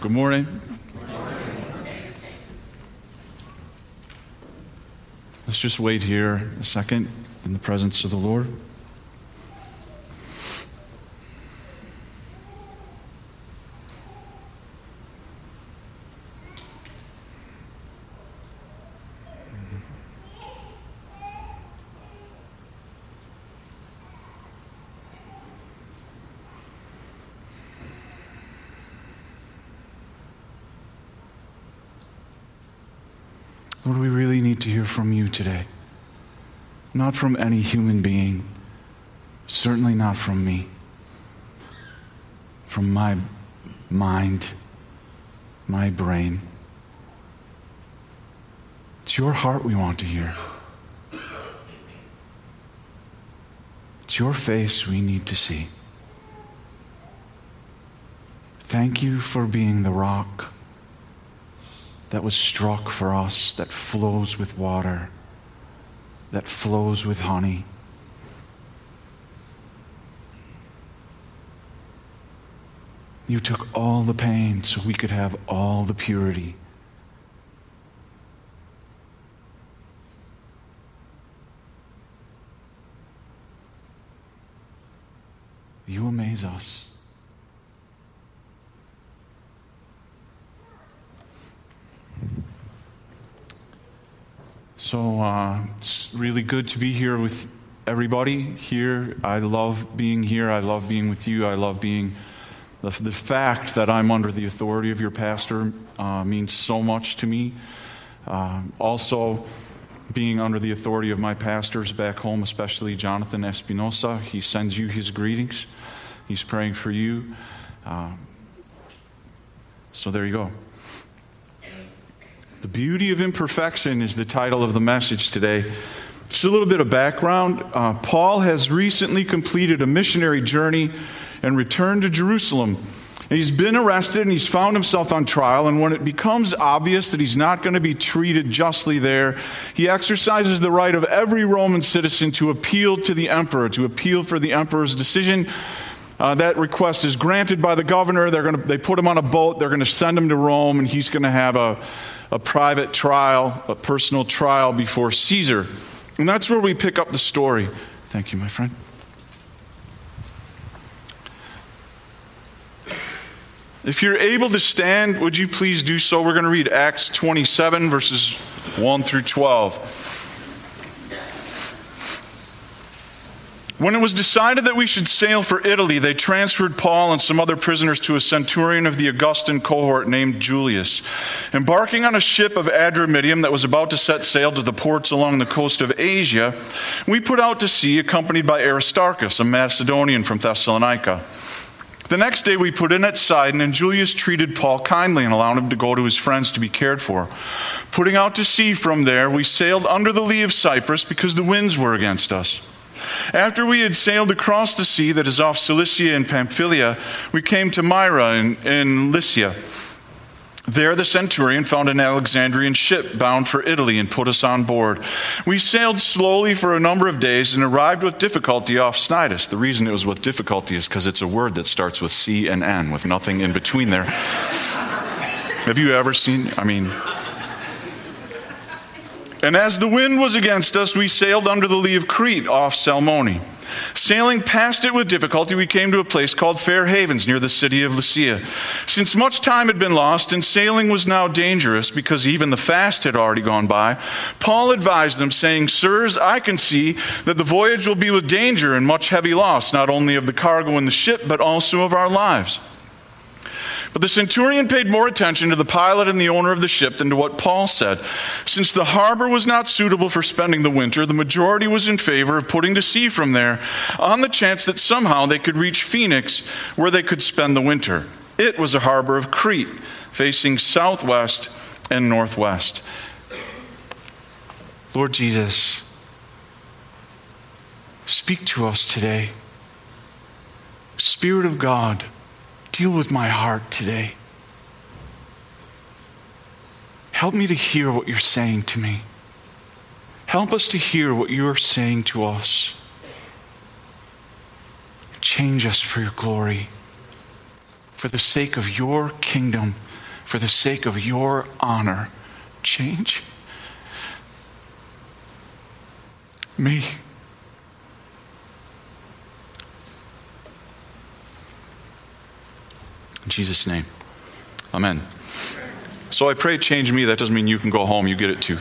Good morning. Let's just wait here a second in the presence of the Lord we really need to hear from you today. Not from any human being, certainly not from me, from my mind, my brain. It's your heart we want to hear. It's your face we need to see. Thank you for being the rock that was struck for us, that flows with water, that flows with honey. You took all the pain so we could have all the purity. You amaze us. So uh, it's really good to be here with everybody here. I love being here. I love being with you. I love being. The, the fact that I'm under the authority of your pastor uh, means so much to me. Uh, also, being under the authority of my pastors back home, especially Jonathan Espinosa, he sends you his greetings. He's praying for you. Uh, so there you go. The beauty of imperfection is the title of the message today. Just a little bit of background. Uh, Paul has recently completed a missionary journey and returned to Jerusalem. And he's been arrested and he's found himself on trial. And when it becomes obvious that he's not going to be treated justly there, he exercises the right of every Roman citizen to appeal to the emperor, to appeal for the emperor's decision. Uh, that request is granted by the governor. They're going to, they put him on a boat. They're going to send him to Rome, and he's going to have a, a private trial, a personal trial before Caesar. And that's where we pick up the story. Thank you, my friend. If you're able to stand, would you please do so? We're going to read Acts 27, verses 1 through 12. When it was decided that we should sail for Italy, they transferred Paul and some other prisoners to a centurion of the Augustan cohort named Julius. Embarking on a ship of Adramyttium that was about to set sail to the ports along the coast of Asia, we put out to sea accompanied by Aristarchus, a Macedonian from Thessalonica. The next day we put in at Sidon, and Julius treated Paul kindly and allowed him to go to his friends to be cared for. Putting out to sea from there, we sailed under the lee of Cyprus because the winds were against us. After we had sailed across the sea that is off Cilicia and Pamphylia, we came to Myra in, in Lycia. There, the centurion found an Alexandrian ship bound for Italy and put us on board. We sailed slowly for a number of days and arrived with difficulty off Cnidus. The reason it was with difficulty is because it's a word that starts with C and N, with nothing in between there. Have you ever seen? I mean, and as the wind was against us, we sailed under the lee of Crete off Salmone. Sailing past it with difficulty, we came to a place called Fair Havens near the city of Lasea. Since much time had been lost and sailing was now dangerous because even the fast had already gone by, Paul advised them, saying, Sirs, I can see that the voyage will be with danger and much heavy loss, not only of the cargo and the ship, but also of our lives. But the centurion paid more attention to the pilot and the owner of the ship than to what Paul said. Since the harbor was not suitable for spending the winter, the majority was in favor of putting to sea from there on the chance that somehow they could reach Phoenix where they could spend the winter. It was a harbor of Crete, facing southwest and northwest. Lord Jesus, speak to us today. Spirit of God, Deal with my heart today. Help me to hear what you're saying to me. Help us to hear what you're saying to us. Change us for your glory, for the sake of your kingdom for the sake of your honor, change me. In Jesus' name. Amen. So I pray, change me. That doesn't mean you can go home. You get it too.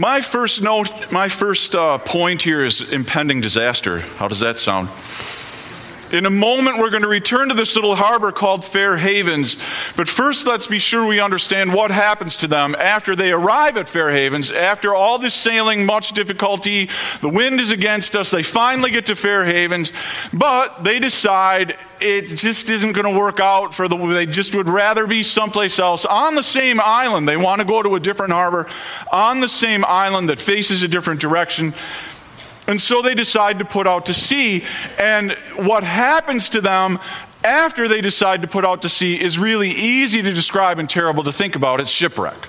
My first note, my first uh, point here is impending disaster. How does that sound? In a moment, we're going to return to this little harbor called Fair Havens. But first, let's be sure we understand what happens to them after they arrive at Fair Havens. After all this sailing, much difficulty, the wind is against us, they finally get to Fair Havens, but they decide it just isn't going to work out for them. They just would rather be someplace else on the same island. They want to go to a different harbor on the same island that faces a different direction. And so they decide to put out to sea. And what happens to them after they decide to put out to sea is really easy to describe and terrible to think about. It's shipwreck.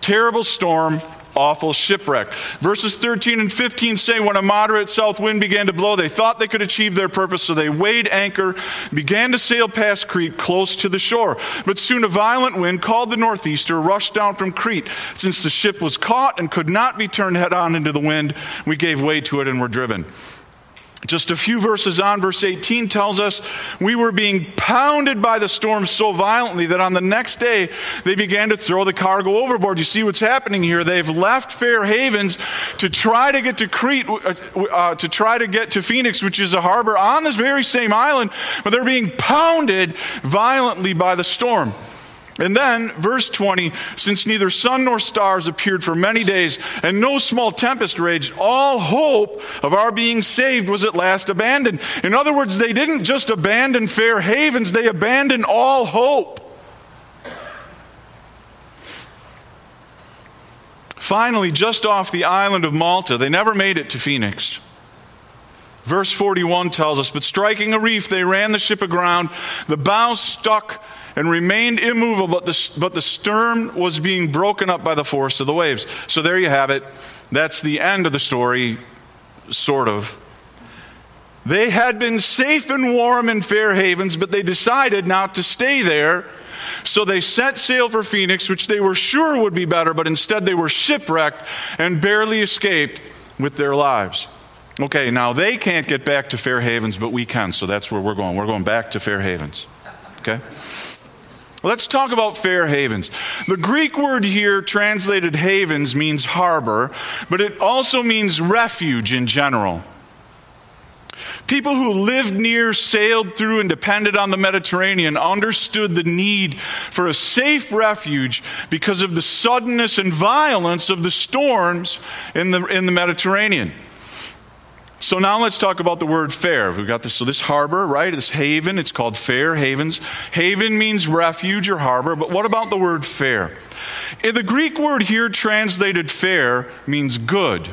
Terrible storm, awful shipwreck. Verses 13 and 15 say, When a moderate south wind began to blow, they thought they could achieve their purpose, so they weighed anchor, began to sail past Crete close to the shore. But soon a violent wind, called the northeaster, rushed down from Crete. Since the ship was caught and could not be turned head on into the wind, we gave way to it and were driven. Just a few verses on, verse 18 tells us we were being pounded by the storm so violently that on the next day they began to throw the cargo overboard. You see what's happening here? They've left Fair Havens to try to get to Crete, uh, uh, to try to get to Phoenix, which is a harbor on this very same island, but they're being pounded violently by the storm. And then, verse 20, since neither sun nor stars appeared for many days, and no small tempest raged, all hope of our being saved was at last abandoned. In other words, they didn't just abandon fair havens, they abandoned all hope. Finally, just off the island of Malta, they never made it to Phoenix. Verse 41 tells us, But striking a reef, they ran the ship aground. The bow stuck and remained immovable, but the, but the stern was being broken up by the force of the waves. So there you have it. That's the end of the story, sort of. They had been safe and warm in Fair Havens, but they decided not to stay there. So they set sail for Phoenix, which they were sure would be better, but instead they were shipwrecked and barely escaped with their lives. Okay, now they can't get back to Fair Havens, but we can, so that's where we're going. We're going back to Fair Havens. Okay? Let's talk about fair havens. The Greek word here, translated havens, means harbor, but it also means refuge in general. People who lived near, sailed through, and depended on the Mediterranean understood the need for a safe refuge because of the suddenness and violence of the storms in the, in the Mediterranean. So now let's talk about the word fair. We've got this, so this harbor, right? This haven, it's called fair havens. Haven means refuge or harbor, but what about the word fair? Eh, the Greek word here translated fair means good,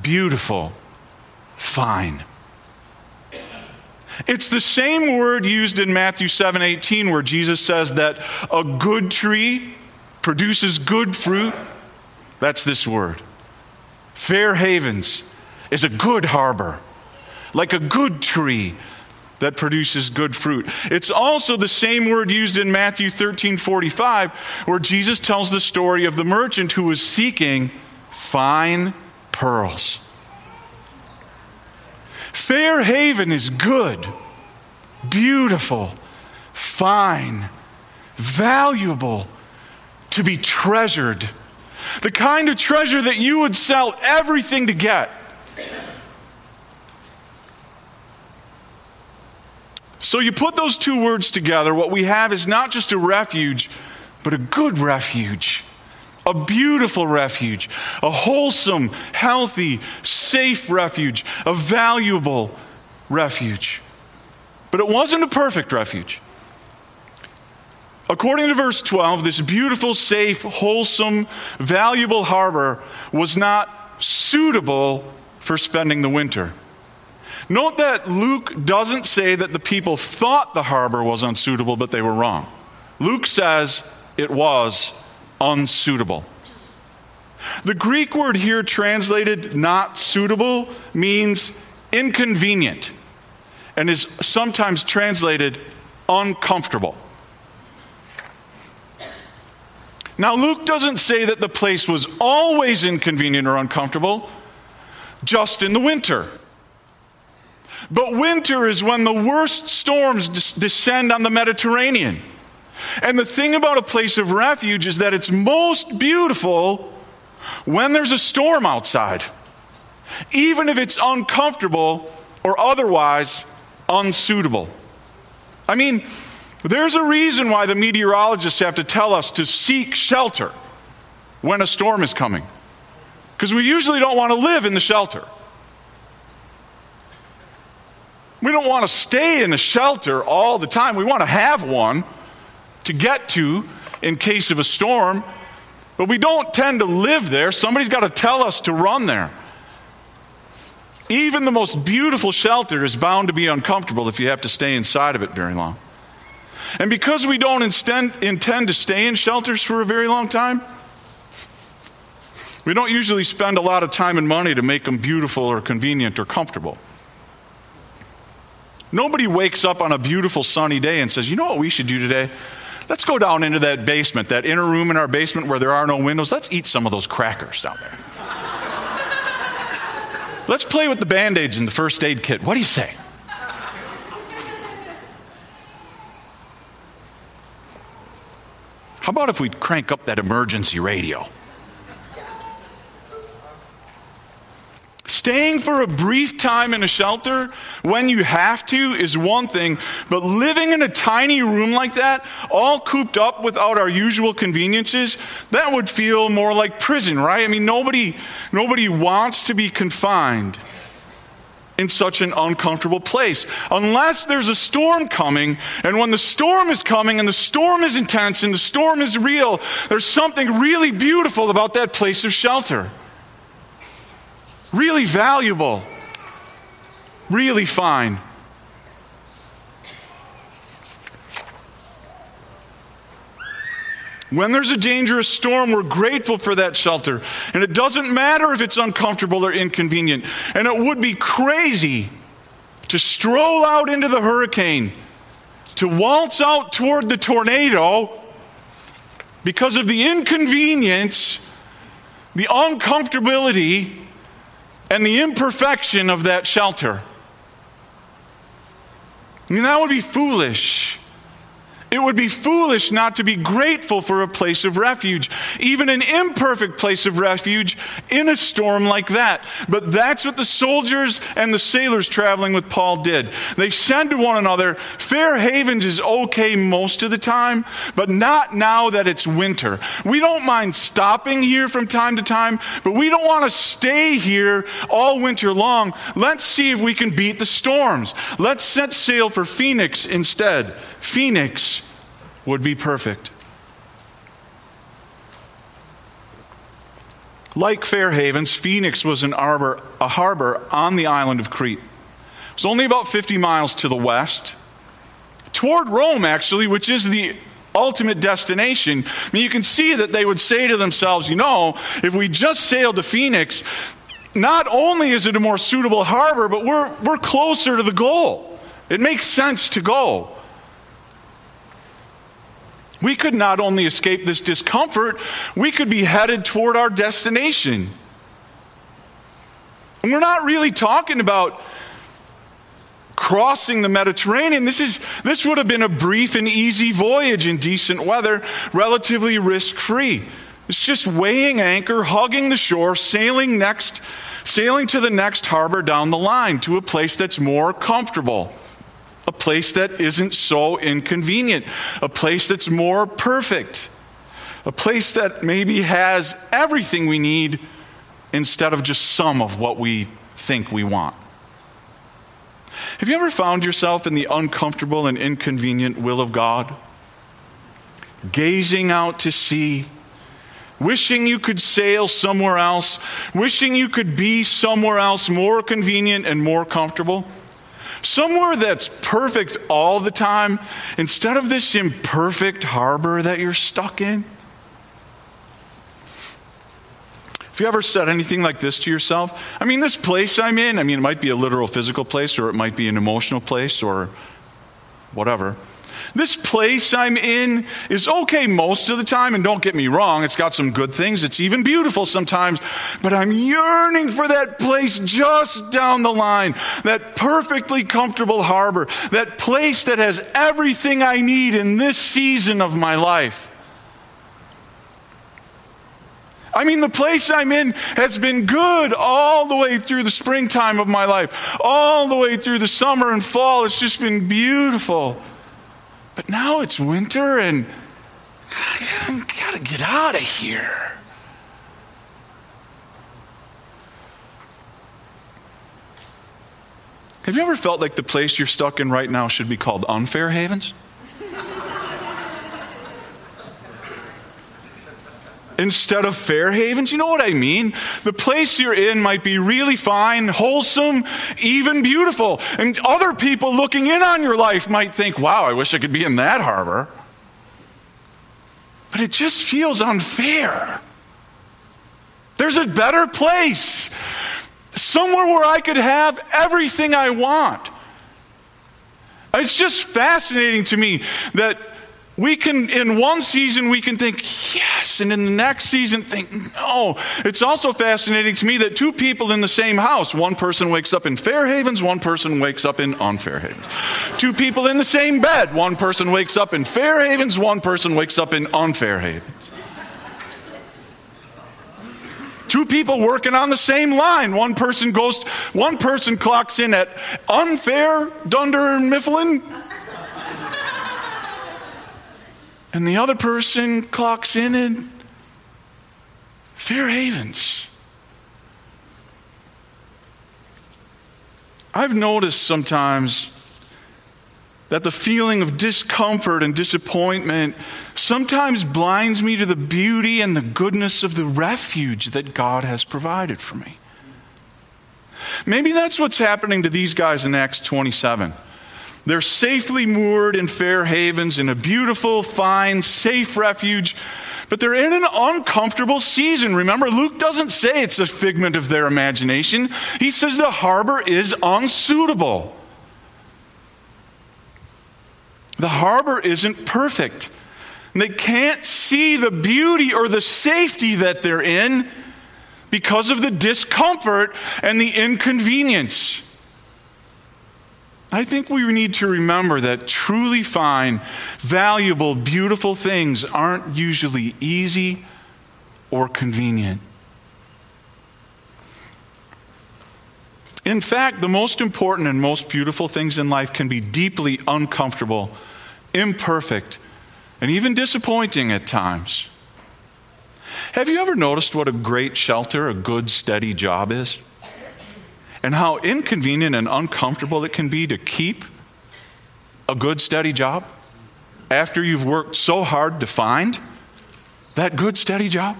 beautiful, fine. It's the same word used in Matthew 7:18 where Jesus says that a good tree produces good fruit. That's this word. Fair havens is a good harbor, like a good tree that produces good fruit. It's also the same word used in Matthew 13 45, where Jesus tells the story of the merchant who was seeking fine pearls. Fair haven is good, beautiful, fine, valuable, to be treasured. The kind of treasure that you would sell everything to get. So you put those two words together, what we have is not just a refuge, but a good refuge, a beautiful refuge, a wholesome, healthy, safe refuge, a valuable refuge. But it wasn't a perfect refuge. According to verse 12, this beautiful, safe, wholesome, valuable harbor was not suitable for spending the winter. Note that Luke doesn't say that the people thought the harbor was unsuitable, but they were wrong. Luke says it was unsuitable. The Greek word here translated not suitable means inconvenient. and is sometimes translated uncomfortable. Now, Luke doesn't say that the place was always inconvenient or uncomfortable, just in the winter. But winter is when the worst storms descend on the Mediterranean. And the thing about a place of refuge is that it's most beautiful when there's a storm outside, even if it's uncomfortable or otherwise unsuitable. I mean, there's a reason why the meteorologists have to tell us to seek shelter when a storm is coming, because we usually don't want to live in the shelter. We don't want to stay in a shelter all the time. We want to have one to get to in case of a storm, but we don't tend to live there. Somebody's got to tell us to run there. Even the most beautiful shelter is bound to be uncomfortable if you have to stay inside of it very long. And because we don't intend to stay in shelters for a very long time, we don't usually spend a lot of time and money to make them beautiful or convenient or comfortable. Nobody wakes up on a beautiful sunny day and says, You know what we should do today? Let's go down into that basement, that inner room in our basement where there are no windows. Let's eat some of those crackers down there. Let's play with the band aids in the first aid kit. What do you say? How about if we crank up that emergency radio? Staying for a brief time in a shelter when you have to is one thing, but living in a tiny room like that, all cooped up without our usual conveniences, that would feel more like prison, right? I mean, nobody, nobody wants to be confined in such an uncomfortable place unless there's a storm coming. And when the storm is coming and the storm is intense and the storm is real, there's something really beautiful about that place of shelter really valuable, really fine. When there's a dangerous storm, we're grateful for that shelter. And it doesn't matter if it's uncomfortable or inconvenient. And it would be crazy to stroll out into the hurricane, to waltz out toward the tornado because of the inconvenience, the uncomfortability, and the imperfection of that shelter. I mean, that would be foolish. It would be foolish not to be grateful for a place of refuge, even an imperfect place of refuge in a storm like that. But that's what the soldiers and the sailors traveling with Paul did. They said to one another, Fair Havens is okay most of the time, but not now that it's winter. We don't mind stopping here from time to time, but we don't want to stay here all winter long. Let's see if we can beat the storms. Let's set sail for Phoenix instead. Phoenix would be perfect. Like Fair Havens, Phoenix was an arbor, a harbor on the island of Crete. It was only about 50 miles to the west, toward Rome, actually, which is the ultimate destination. I mean, you can see that they would say to themselves, you know, if we just sailed to Phoenix, not only is it a more suitable harbor, but we're, we're closer to the goal. It makes sense to go we could not only escape this discomfort, we could be headed toward our destination. And we're not really talking about crossing the Mediterranean. This, is, this would have been a brief and easy voyage in decent weather, relatively risk free. It's just weighing anchor, hugging the shore, sailing next, sailing to the next harbor down the line to a place that's more comfortable a place that isn't so inconvenient, a place that's more perfect, a place that maybe has everything we need instead of just some of what we think we want. Have you ever found yourself in the uncomfortable and inconvenient will of God? Gazing out to sea, wishing you could sail somewhere else, wishing you could be somewhere else more convenient and more comfortable? Somewhere that's perfect all the time instead of this imperfect harbor that you're stuck in? Have you ever said anything like this to yourself? I mean, this place I'm in, I mean, it might be a literal physical place or it might be an emotional place or whatever. This place I'm in is okay most of the time, and don't get me wrong, it's got some good things. It's even beautiful sometimes, but I'm yearning for that place just down the line, that perfectly comfortable harbor, that place that has everything I need in this season of my life. I mean, the place I'm in has been good all the way through the springtime of my life, all the way through the summer and fall. It's just been beautiful. But now it's winter and I gotta get out of here. Have you ever felt like the place you're stuck in right now should be called Unfair Havens? Instead of Fair Havens. You know what I mean? The place you're in might be really fine, wholesome, even beautiful. And other people looking in on your life might think, wow, I wish I could be in that harbor. But it just feels unfair. There's a better place, somewhere where I could have everything I want. It's just fascinating to me that we can, in one season, we can think, yes, and in the next season, think, no. It's also fascinating to me that two people in the same house, one person wakes up in Fair Havens, one person wakes up in Unfair Havens. Two people in the same bed, one person wakes up in Fair Havens, one person wakes up in Unfair Havens. Two people working on the same line. One person goes, one person clocks in at unfair Dunder Mifflin and the other person clocks in at Fair Havens. I've noticed sometimes that the feeling of discomfort and disappointment sometimes blinds me to the beauty and the goodness of the refuge that God has provided for me. Maybe that's what's happening to these guys in Acts 27. They're safely moored in Fair Havens in a beautiful, fine, safe refuge, but they're in an uncomfortable season. Remember, Luke doesn't say it's a figment of their imagination, he says the harbor is unsuitable. The harbor isn't perfect. They can't see the beauty or the safety that they're in because of the discomfort and the inconvenience. I think we need to remember that truly fine, valuable, beautiful things aren't usually easy or convenient. In fact, the most important and most beautiful things in life can be deeply uncomfortable, imperfect, and even disappointing at times. Have you ever noticed what a great shelter a good, steady job is? And how inconvenient and uncomfortable it can be to keep a good, steady job after you've worked so hard to find that good, steady job?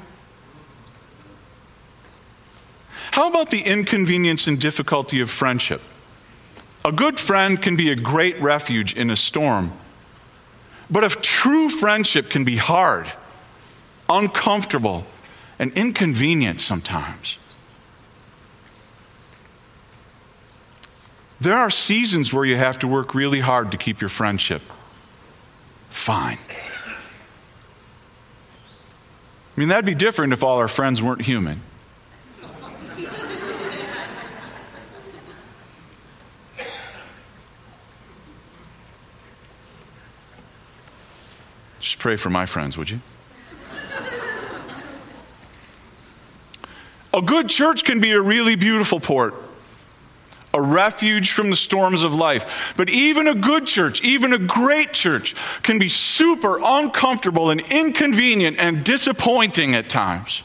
How about the inconvenience and difficulty of friendship? A good friend can be a great refuge in a storm. But if true friendship can be hard, uncomfortable, and inconvenient sometimes. There are seasons where you have to work really hard to keep your friendship. Fine. I mean, that'd be different if all our friends weren't human. Just pray for my friends, would you? A good church can be a really beautiful port a refuge from the storms of life. But even a good church, even a great church, can be super uncomfortable and inconvenient and disappointing at times.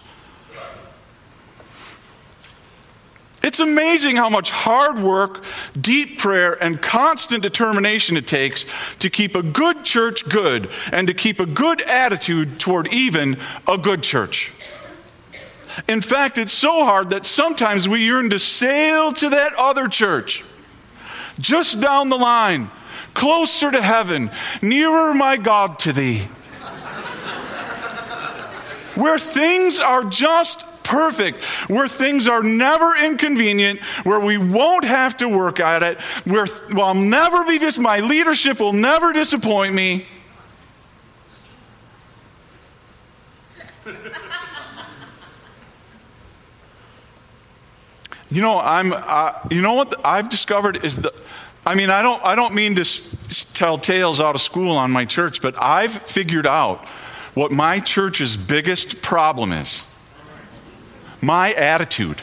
It's amazing how much hard work, deep prayer, and constant determination it takes to keep a good church good and to keep a good attitude toward even a good church. In fact, it's so hard that sometimes we yearn to sail to that other church, just down the line, closer to heaven, nearer, my God, to thee. Where things are just perfect, where things are never inconvenient, where we won't have to work at it, where well, I'll never be dis- my leadership will never disappoint me. You know, I'm. You know what I've discovered is the. I mean, I don't. I don't mean to s- tell tales out of school on my church, but I've figured out what my church's biggest problem is. My attitude.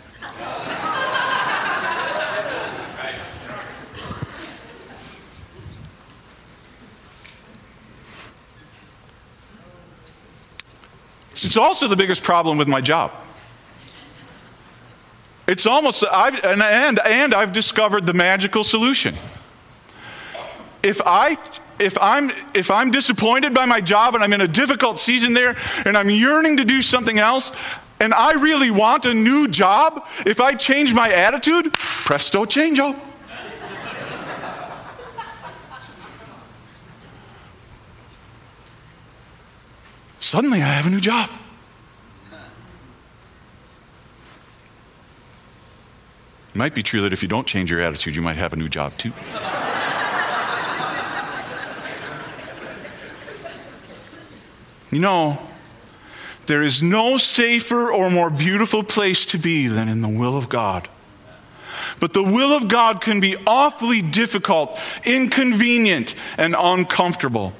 It's also the biggest problem with my job. It's almost, I've, and, and, and I've discovered the magical solution. If I if I'm if I'm disappointed by my job and I'm in a difficult season there and I'm yearning to do something else and I really want a new job, if I change my attitude, presto changeo. Suddenly I have a new job. It might be true that if you don't change your attitude, you might have a new job too. you know, there is no safer or more beautiful place to be than in the will of God. But the will of God can be awfully difficult, inconvenient, and uncomfortable.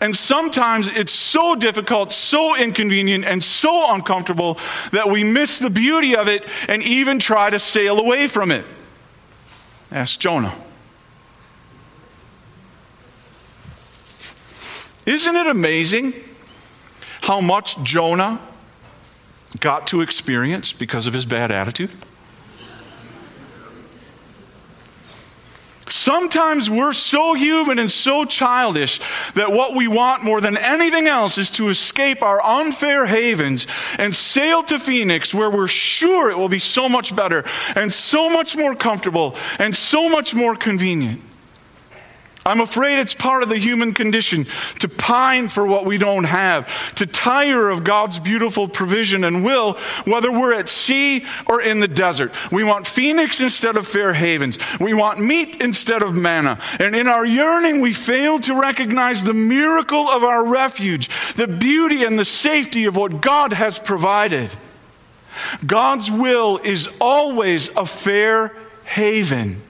And sometimes it's so difficult, so inconvenient, and so uncomfortable that we miss the beauty of it and even try to sail away from it. Ask Jonah. Isn't it amazing how much Jonah got to experience because of his bad attitude? Sometimes we're so human and so childish that what we want more than anything else is to escape our unfair havens and sail to Phoenix where we're sure it will be so much better and so much more comfortable and so much more convenient. I'm afraid it's part of the human condition to pine for what we don't have, to tire of God's beautiful provision and will, whether we're at sea or in the desert. We want Phoenix instead of Fair Havens. We want meat instead of manna. And in our yearning, we fail to recognize the miracle of our refuge, the beauty and the safety of what God has provided. God's will is always a fair haven.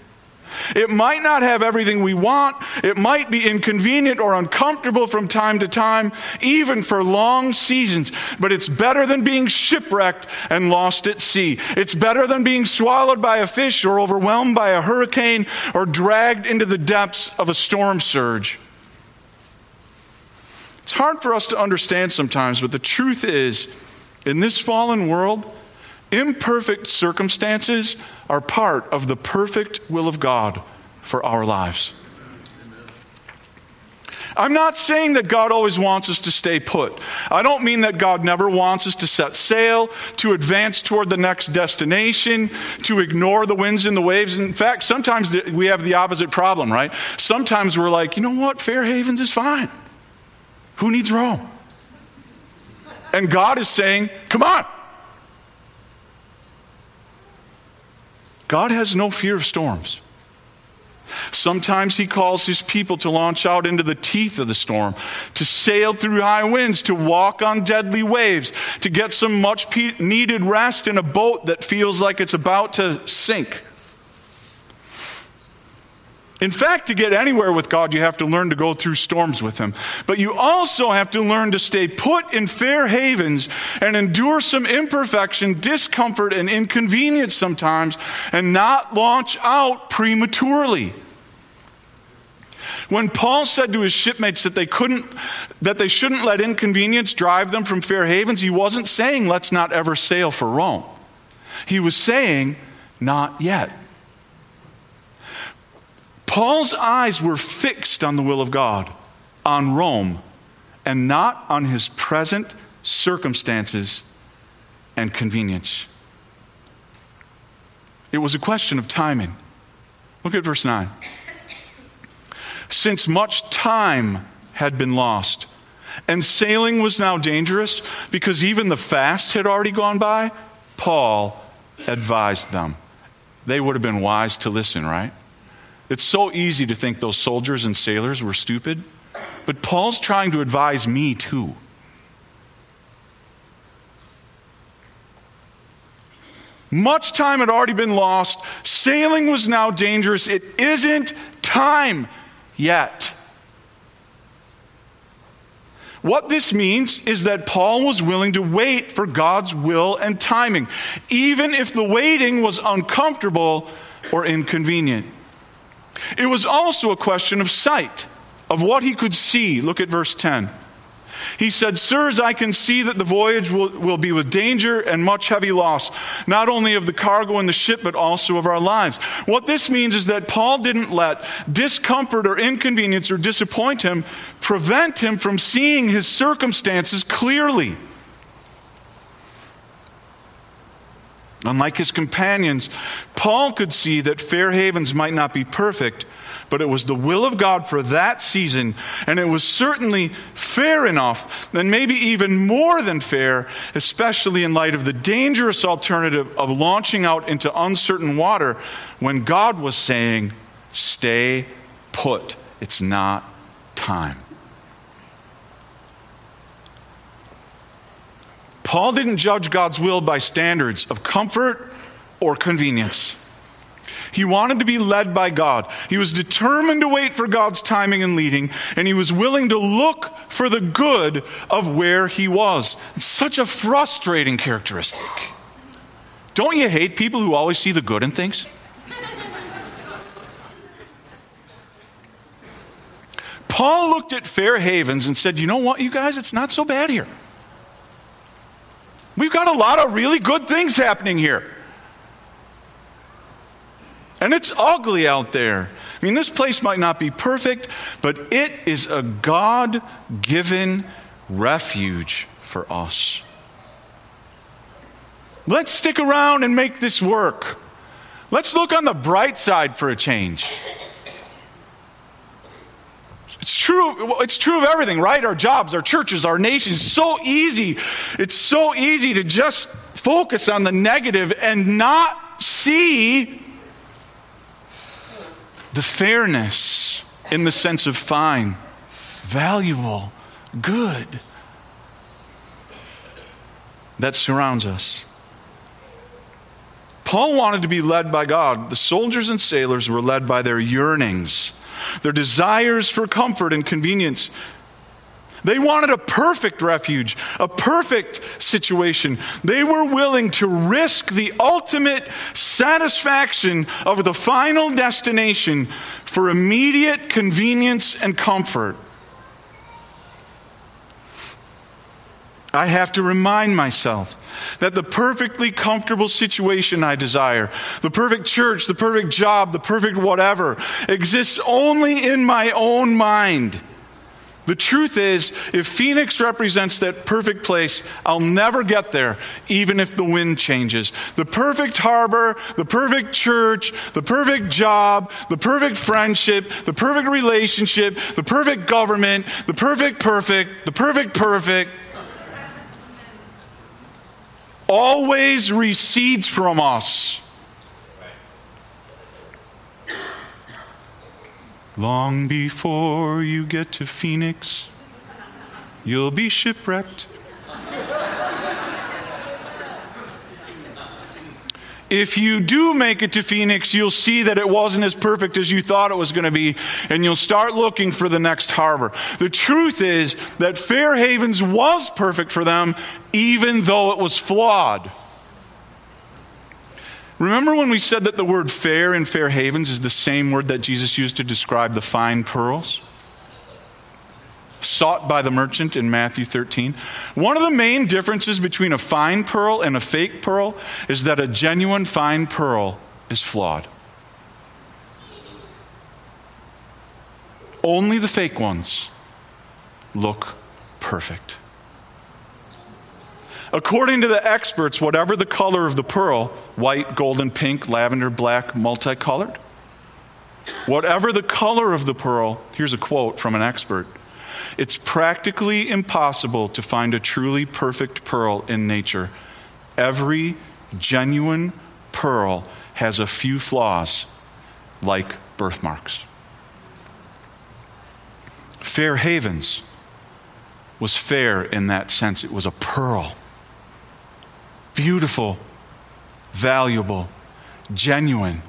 It might not have everything we want. It might be inconvenient or uncomfortable from time to time, even for long seasons. But it's better than being shipwrecked and lost at sea. It's better than being swallowed by a fish or overwhelmed by a hurricane or dragged into the depths of a storm surge. It's hard for us to understand sometimes, but the truth is, in this fallen world, imperfect circumstances are part of the perfect will of God for our lives. I'm not saying that God always wants us to stay put. I don't mean that God never wants us to set sail, to advance toward the next destination, to ignore the winds and the waves. In fact, sometimes we have the opposite problem, right? Sometimes we're like, you know what? Fair Havens is fine. Who needs Rome? And God is saying, come on. God has no fear of storms. Sometimes he calls his people to launch out into the teeth of the storm, to sail through high winds, to walk on deadly waves, to get some much needed rest in a boat that feels like it's about to sink. In fact, to get anywhere with God, you have to learn to go through storms with Him. But you also have to learn to stay put in fair havens and endure some imperfection, discomfort, and inconvenience sometimes, and not launch out prematurely. When Paul said to his shipmates that they couldn't that they shouldn't let inconvenience drive them from fair havens, he wasn't saying let's not ever sail for Rome. He was saying not yet. Paul's eyes were fixed on the will of God, on Rome, and not on his present circumstances and convenience. It was a question of timing. Look at verse 9. Since much time had been lost, and sailing was now dangerous because even the fast had already gone by, Paul advised them. They would have been wise to listen, right? It's so easy to think those soldiers and sailors were stupid, but Paul's trying to advise me too. Much time had already been lost. Sailing was now dangerous. It isn't time yet. What this means is that Paul was willing to wait for God's will and timing, even if the waiting was uncomfortable or inconvenient. It was also a question of sight, of what he could see. Look at verse 10. He said, Sirs, I can see that the voyage will, will be with danger and much heavy loss, not only of the cargo and the ship, but also of our lives. What this means is that Paul didn't let discomfort or inconvenience or disappoint him prevent him from seeing his circumstances clearly. Unlike his companions, Paul could see that Fair Havens might not be perfect, but it was the will of God for that season, and it was certainly fair enough, and maybe even more than fair, especially in light of the dangerous alternative of launching out into uncertain water when God was saying, Stay put. It's not time. Paul didn't judge God's will by standards of comfort or convenience. He wanted to be led by God. He was determined to wait for God's timing and leading, and he was willing to look for the good of where he was. It's such a frustrating characteristic. Don't you hate people who always see the good in things? Paul looked at Fair Havens and said, You know what, you guys, it's not so bad here. We've got a lot of really good things happening here. And it's ugly out there. I mean, this place might not be perfect, but it is a God given refuge for us. Let's stick around and make this work. Let's look on the bright side for a change. It's true, it's true of everything, right? Our jobs, our churches, our nations. So easy. It's so easy to just focus on the negative and not see the fairness in the sense of fine, valuable, good that surrounds us. Paul wanted to be led by God. The soldiers and sailors were led by their yearnings, their desires for comfort and convenience. They wanted a perfect refuge, a perfect situation. They were willing to risk the ultimate satisfaction of the final destination for immediate convenience and comfort. I have to remind myself that the perfectly comfortable situation I desire, the perfect church, the perfect job, the perfect whatever, exists only in my own mind. The truth is, if Phoenix represents that perfect place, I'll never get there, even if the wind changes. The perfect harbor, the perfect church, the perfect job, the perfect friendship, the perfect relationship, the perfect government, the perfect perfect, the perfect perfect, always recedes from us. Long before you get to Phoenix, you'll be shipwrecked. If you do make it to Phoenix, you'll see that it wasn't as perfect as you thought it was going to be, and you'll start looking for the next harbor. The truth is that Fair Havens was perfect for them, even though it was flawed. Remember when we said that the word fair in Fair Havens is the same word that Jesus used to describe the fine pearls? Sought by the merchant in Matthew 13. One of the main differences between a fine pearl and a fake pearl is that a genuine fine pearl is flawed. Only the fake ones look perfect. According to the experts, whatever the color of the pearl white, golden, pink, lavender, black, multicolored whatever the color of the pearl, here's a quote from an expert it's practically impossible to find a truly perfect pearl in nature. Every genuine pearl has a few flaws, like birthmarks. Fair Havens was fair in that sense. It was a pearl. Beautiful, valuable, genuine,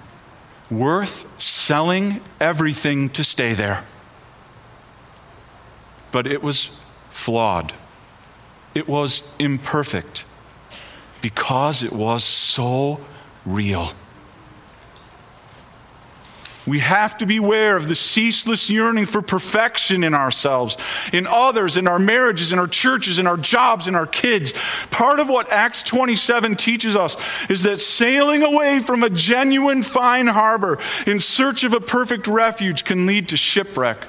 worth selling everything to stay there. But it was flawed, it was imperfect because it was so real. We have to beware of the ceaseless yearning for perfection in ourselves, in others, in our marriages, in our churches, in our jobs, in our kids. Part of what Acts 27 teaches us is that sailing away from a genuine fine harbor in search of a perfect refuge can lead to shipwreck.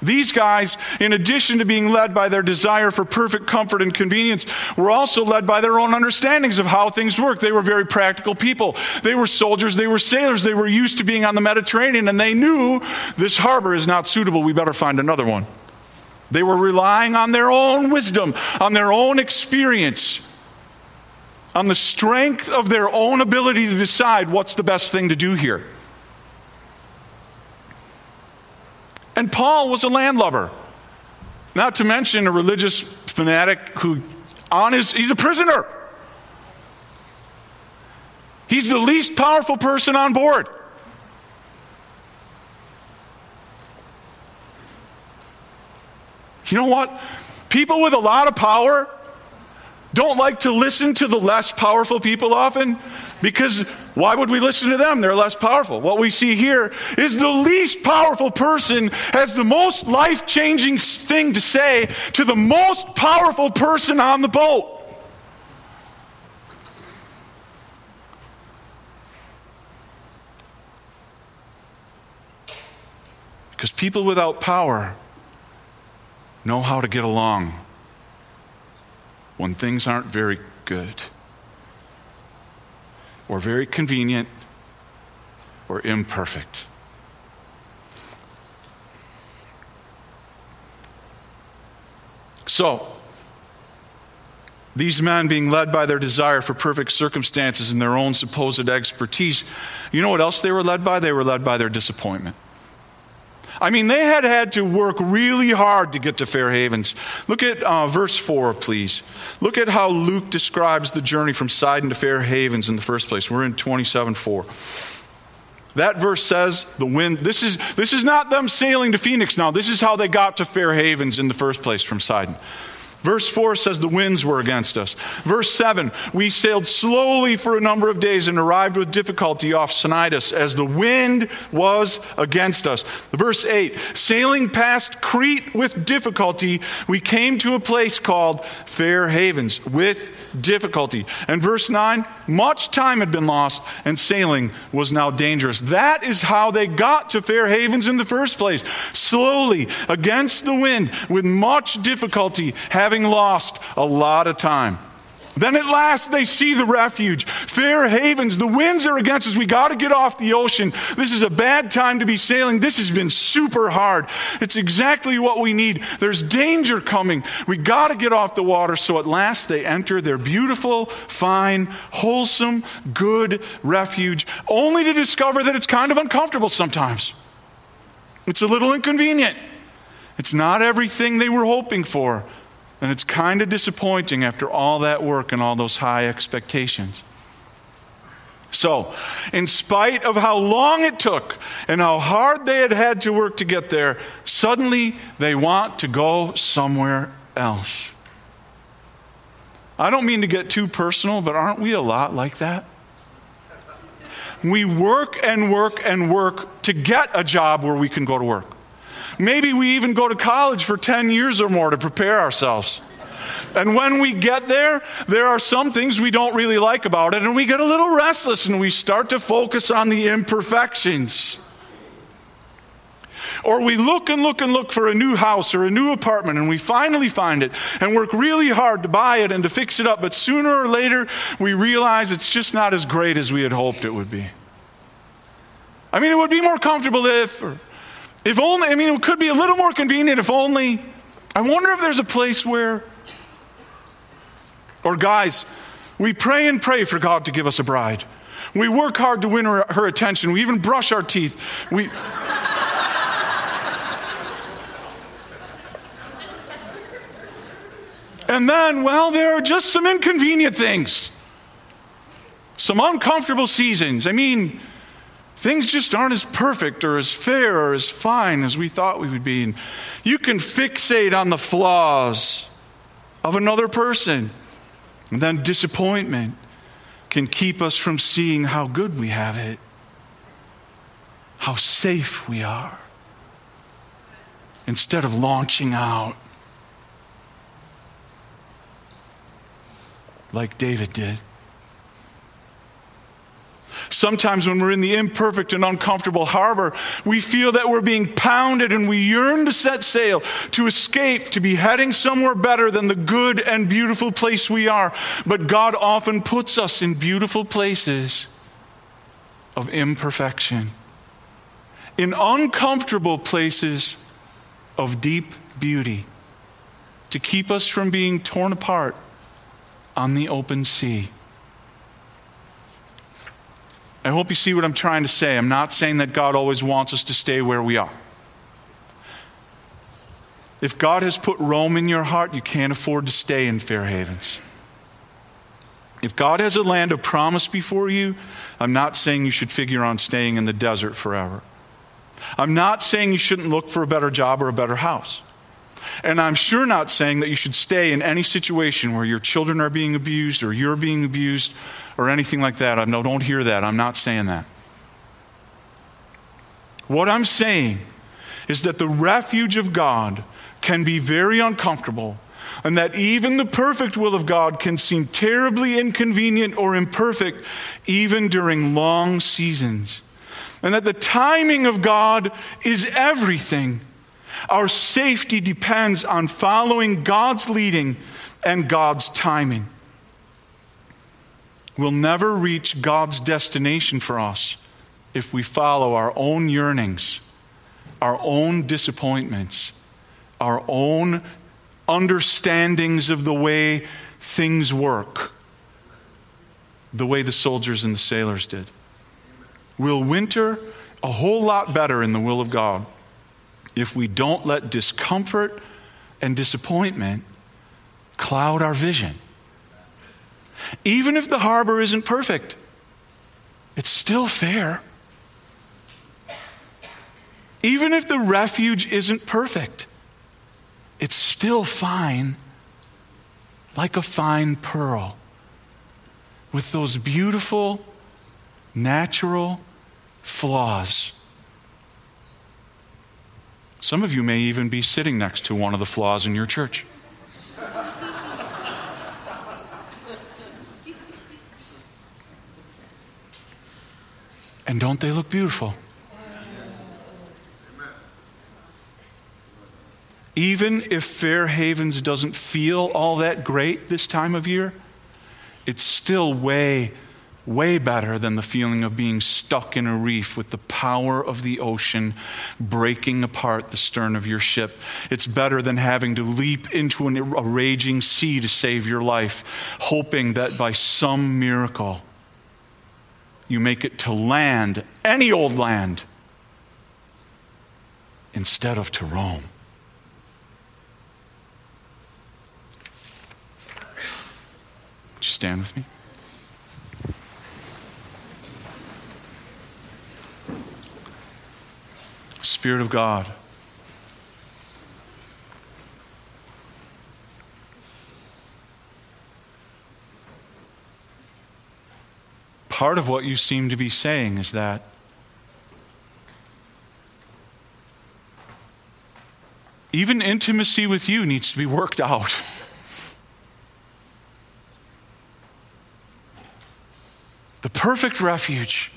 These guys, in addition to being led by their desire for perfect comfort and convenience, were also led by their own understandings of how things work. They were very practical people. They were soldiers, they were sailors, they were used to being on the Mediterranean, and they knew this harbor is not suitable, we better find another one. They were relying on their own wisdom, on their own experience, on the strength of their own ability to decide what's the best thing to do here. And Paul was a landlubber, not to mention a religious fanatic who, on his, he's a prisoner. He's the least powerful person on board. You know what? People with a lot of power don't like to listen to the less powerful people often because why would we listen to them? They're less powerful. What we see here is the least powerful person has the most life changing thing to say to the most powerful person on the boat. Because people without power know how to get along when things aren't very good or very convenient or imperfect. So, these men being led by their desire for perfect circumstances and their own supposed expertise, you know what else they were led by? They were led by their disappointment. I mean, they had had to work really hard to get to Fair Havens. Look at uh, verse 4, please. Look at how Luke describes the journey from Sidon to Fair Havens in the first place. We're in 27 4. That verse says the wind, this is, this is not them sailing to Phoenix now. This is how they got to Fair Havens in the first place from Sidon. Verse 4 says the winds were against us. Verse 7, we sailed slowly for a number of days and arrived with difficulty off Cnidus as the wind was against us. Verse 8, sailing past Crete with difficulty, we came to a place called Fair Havens with difficulty. And verse 9, much time had been lost and sailing was now dangerous. That is how they got to Fair Havens in the first place. Slowly, against the wind, with much difficulty, having lost a lot of time. Then at last they see the refuge. Fair havens. The winds are against us. We got to get off the ocean. This is a bad time to be sailing. This has been super hard. It's exactly what we need. There's danger coming. We got to get off the water. So at last they enter their beautiful, fine, wholesome, good refuge, only to discover that it's kind of uncomfortable sometimes. It's a little inconvenient. It's not everything they were hoping for. And it's kind of disappointing after all that work and all those high expectations. So, in spite of how long it took and how hard they had had to work to get there, suddenly they want to go somewhere else. I don't mean to get too personal, but aren't we a lot like that? We work and work and work to get a job where we can go to work. Maybe we even go to college for 10 years or more to prepare ourselves. And when we get there, there are some things we don't really like about it, and we get a little restless and we start to focus on the imperfections. Or we look and look and look for a new house or a new apartment and we finally find it and work really hard to buy it and to fix it up, but sooner or later we realize it's just not as great as we had hoped it would be. I mean, it would be more comfortable if, if only, I mean, it could be a little more convenient if only. I wonder if there's a place where, or guys, We pray and pray for God to give us a bride. We work hard to win her, her attention. We even brush our teeth. We. and then, well, there are just some inconvenient things, some uncomfortable seasons. I mean, things just aren't as perfect or as fair or as fine as we thought we would be. And you can fixate on the flaws of another person, and then disappointment can keep us from seeing how good we have it, how safe we are, instead of launching out like David did. Sometimes, when we're in the imperfect and uncomfortable harbor, we feel that we're being pounded and we yearn to set sail, to escape, to be heading somewhere better than the good and beautiful place we are. But God often puts us in beautiful places of imperfection, in uncomfortable places of deep beauty, to keep us from being torn apart on the open sea. I hope you see what I'm trying to say. I'm not saying that God always wants us to stay where we are. If God has put Rome in your heart, you can't afford to stay in Fair Havens. If God has a land of promise before you, I'm not saying you should figure on staying in the desert forever. I'm not saying you shouldn't look for a better job or a better house. And I'm sure not saying that you should stay in any situation where your children are being abused or you're being abused or anything like that. I no, don't hear that. I'm not saying that. What I'm saying is that the refuge of God can be very uncomfortable, and that even the perfect will of God can seem terribly inconvenient or imperfect, even during long seasons. And that the timing of God is everything. Our safety depends on following God's leading and God's timing We'll never reach God's destination for us if we follow our own yearnings, our own disappointments, our own understandings of the way things work, the way the soldiers and the sailors did. We'll winter a whole lot better in the will of God if we don't let discomfort and disappointment cloud our vision. Even if the harbor isn't perfect, it's still fair. Even if the refuge isn't perfect, it's still fine, like a fine pearl, with those beautiful, natural flaws. Some of you may even be sitting next to one of the flaws in your church. And don't they look beautiful? Even if Fair Havens doesn't feel all that great this time of year, it's still way, way better than the feeling of being stuck in a reef with the power of the ocean breaking apart the stern of your ship. It's better than having to leap into an, a raging sea to save your life, hoping that by some miracle you make it to land, any old land, instead of to Rome. Would you stand with me? Spirit of God. part of what you seem to be saying is that even intimacy with you needs to be worked out. The perfect refuge.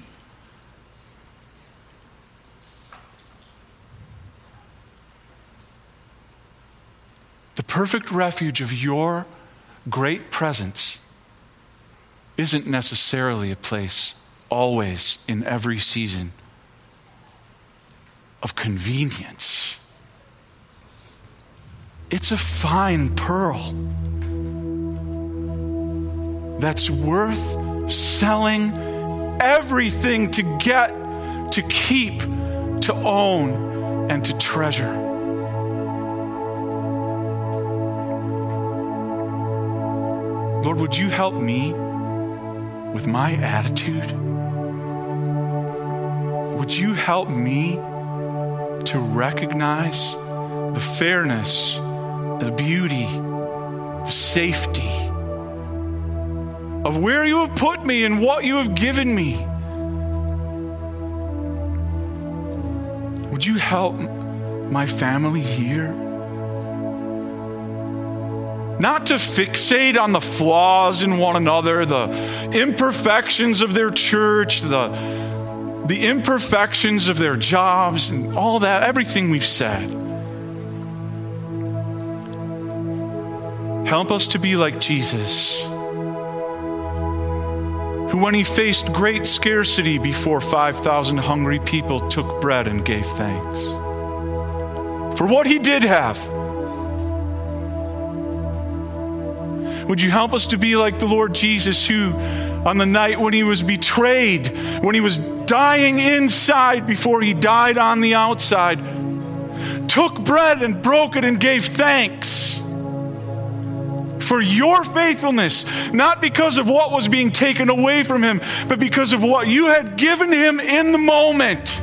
The perfect refuge of your great presence isn't necessarily a place always in every season of convenience. It's a fine pearl that's worth selling everything to get, to keep, to own, and to treasure. Lord, would you help me with my attitude? Would you help me to recognize the fairness, the beauty, the safety of where you have put me and what you have given me? Would you help my family here? Not to fixate on the flaws in one another, the imperfections of their church, the, the imperfections of their jobs, and all that, everything we've said. Help us to be like Jesus, who, when he faced great scarcity before 5,000 hungry people, took bread and gave thanks for what he did have Would you help us to be like the Lord Jesus, who on the night when he was betrayed, when he was dying inside before he died on the outside, took bread and broke it and gave thanks for your faithfulness, not because of what was being taken away from him, but because of what you had given him in the moment.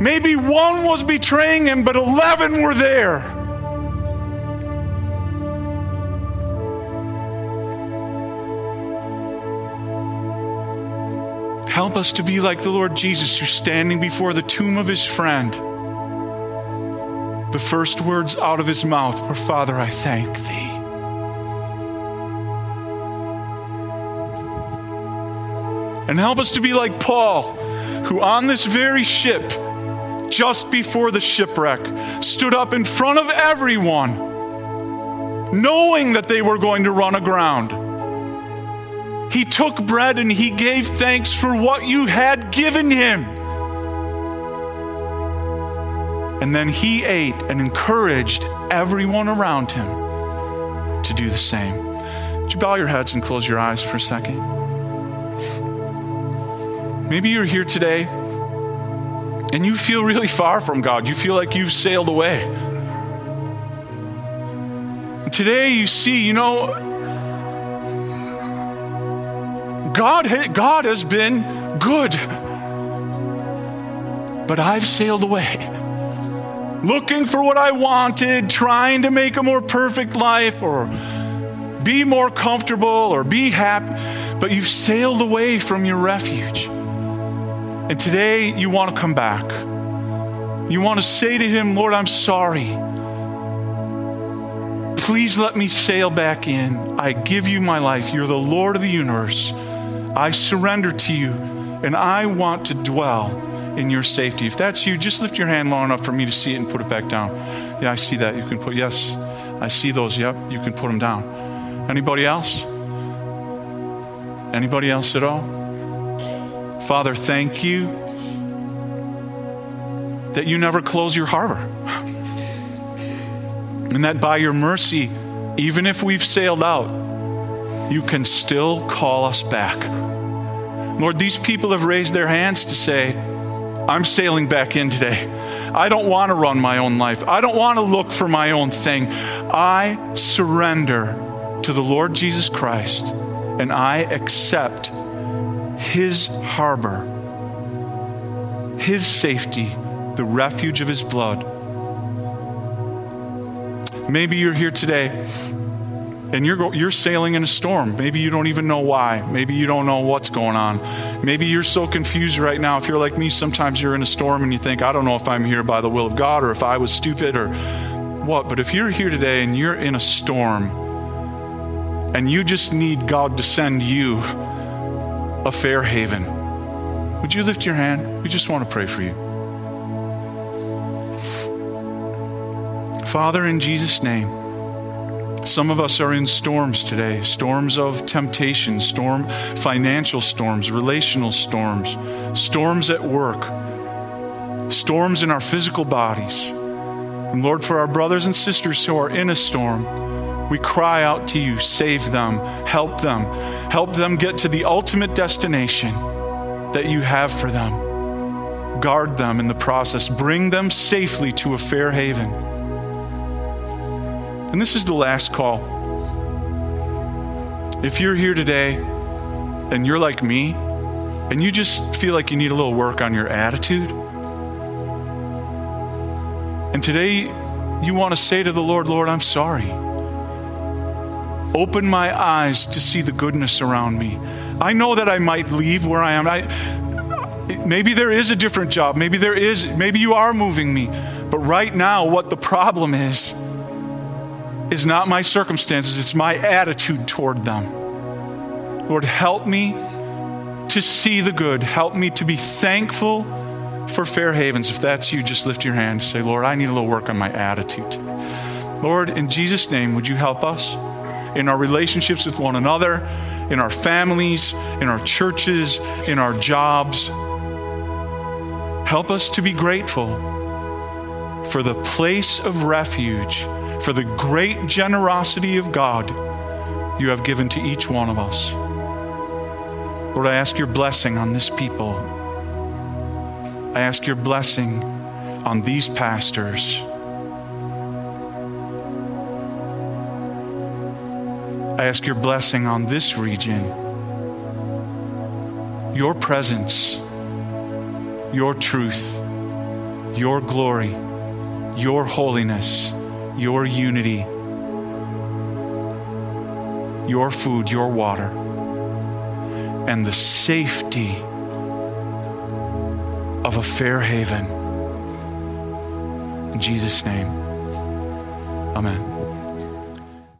Maybe one was betraying him, but 11 were there. Help us to be like the Lord Jesus, who's standing before the tomb of his friend. The first words out of his mouth were, Father, I thank thee. And help us to be like Paul, who on this very ship, just before the shipwreck, stood up in front of everyone, knowing that they were going to run aground he took bread and he gave thanks for what you had given him. And then he ate and encouraged everyone around him to do the same. Would you bow your heads and close your eyes for a second? Maybe you're here today and you feel really far from God. You feel like you've sailed away. today you see, you know, God, God has been good. But I've sailed away. Looking for what I wanted, trying to make a more perfect life or be more comfortable or be happy. But you've sailed away from your refuge. And today you want to come back. You want to say to Him, Lord, I'm sorry. Please let me sail back in. I give you my life. You're the Lord of the universe. I surrender to you and I want to dwell in your safety. If that's you, just lift your hand long enough for me to see it and put it back down. Yeah, I see that. You can put, yes, I see those. Yep, you can put them down. Anybody else? Anybody else at all? Father, thank you that you never close your harbor. and that by your mercy, even if we've sailed out, you can still call us back. Lord, these people have raised their hands to say, I'm sailing back in today. I don't want to run my own life. I don't want to look for my own thing. I surrender to the Lord Jesus Christ and I accept His harbor, His safety, the refuge of His blood. Maybe you're here today and you're, you're sailing in a storm. Maybe you don't even know why. Maybe you don't know what's going on. Maybe you're so confused right now. If you're like me, sometimes you're in a storm and you think, I don't know if I'm here by the will of God or if I was stupid or what. But if you're here today and you're in a storm and you just need God to send you a fair haven, would you lift your hand? We just want to pray for you. Father, in Jesus' name, some of us are in storms today storms of temptation, storm, financial storms, relational storms, storms at work, storms in our physical bodies. And Lord, for our brothers and sisters who are in a storm, We cry out to you, save them, help them, help them get to the ultimate destination that you have for them. Guard them in the process, bring them safely to a fair haven. And this is the last call. If you're here today and you're like me, and you just feel like you need a little work on your attitude, and today you want to say to the Lord, Lord, I'm sorry. Open my eyes to see the goodness around me. I know that I might leave where I am. I, maybe there is a different job. Maybe there is, maybe you are moving me. But right now, what the problem is, is not my circumstances, it's my attitude toward them. Lord, help me to see the good. Help me to be thankful for Fair Havens. If that's you, just lift your hand and say, Lord, I need a little work on my attitude. Lord, in Jesus' name, would you help us in our relationships with one another, in our families, in our churches, in our jobs? Help us to be grateful for the place of refuge, for the great generosity of God you have given to each one of us. Lord, I ask your blessing on this people. I ask your blessing on these pastors. I ask your blessing on this region. Your presence, your truth, your glory, your holiness, your unity, your food, your water, and the safety of a fair haven. In Jesus' name, amen.